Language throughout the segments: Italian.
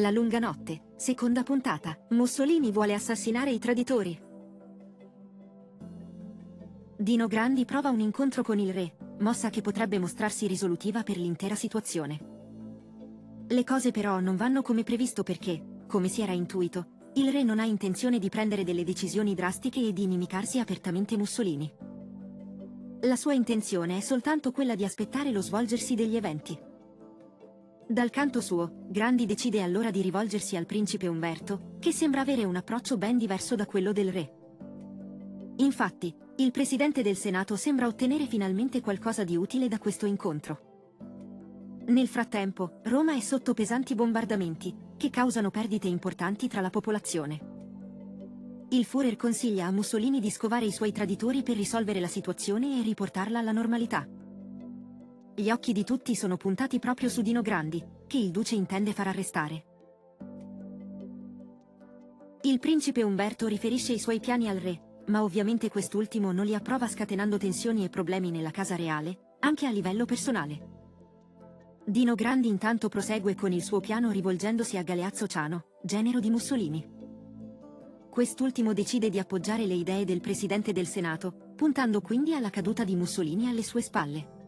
La lunga notte, seconda puntata. Mussolini vuole assassinare i traditori. Dino Grandi prova un incontro con il re, mossa che potrebbe mostrarsi risolutiva per l'intera situazione. Le cose però non vanno come previsto perché, come si era intuito, il re non ha intenzione di prendere delle decisioni drastiche e di inimicarsi apertamente Mussolini. La sua intenzione è soltanto quella di aspettare lo svolgersi degli eventi. Dal canto suo, Grandi decide allora di rivolgersi al principe Umberto, che sembra avere un approccio ben diverso da quello del re. Infatti, il presidente del Senato sembra ottenere finalmente qualcosa di utile da questo incontro. Nel frattempo, Roma è sotto pesanti bombardamenti, che causano perdite importanti tra la popolazione. Il Führer consiglia a Mussolini di scovare i suoi traditori per risolvere la situazione e riportarla alla normalità. Gli occhi di tutti sono puntati proprio su Dino Grandi, che il duce intende far arrestare. Il principe Umberto riferisce i suoi piani al re, ma ovviamente quest'ultimo non li approva scatenando tensioni e problemi nella casa reale, anche a livello personale. Dino Grandi intanto prosegue con il suo piano rivolgendosi a Galeazzo Ciano, genero di Mussolini. Quest'ultimo decide di appoggiare le idee del presidente del Senato, puntando quindi alla caduta di Mussolini alle sue spalle.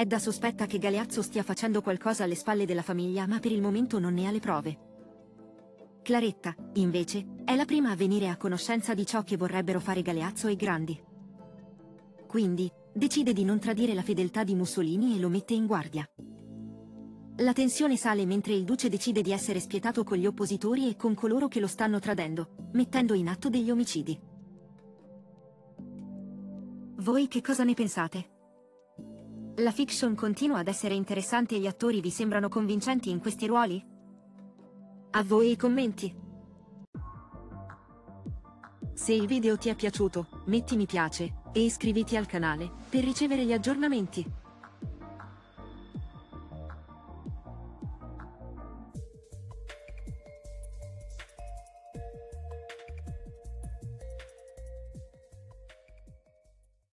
Edda sospetta che Galeazzo stia facendo qualcosa alle spalle della famiglia ma per il momento non ne ha le prove. Claretta, invece, è la prima a venire a conoscenza di ciò che vorrebbero fare Galeazzo e Grandi. Quindi, decide di non tradire la fedeltà di Mussolini e lo mette in guardia. La tensione sale mentre il duce decide di essere spietato con gli oppositori e con coloro che lo stanno tradendo, mettendo in atto degli omicidi. Voi che cosa ne pensate? La fiction continua ad essere interessante e gli attori vi sembrano convincenti in questi ruoli? A voi i commenti! Se il video ti è piaciuto, metti mi piace e iscriviti al canale per ricevere gli aggiornamenti.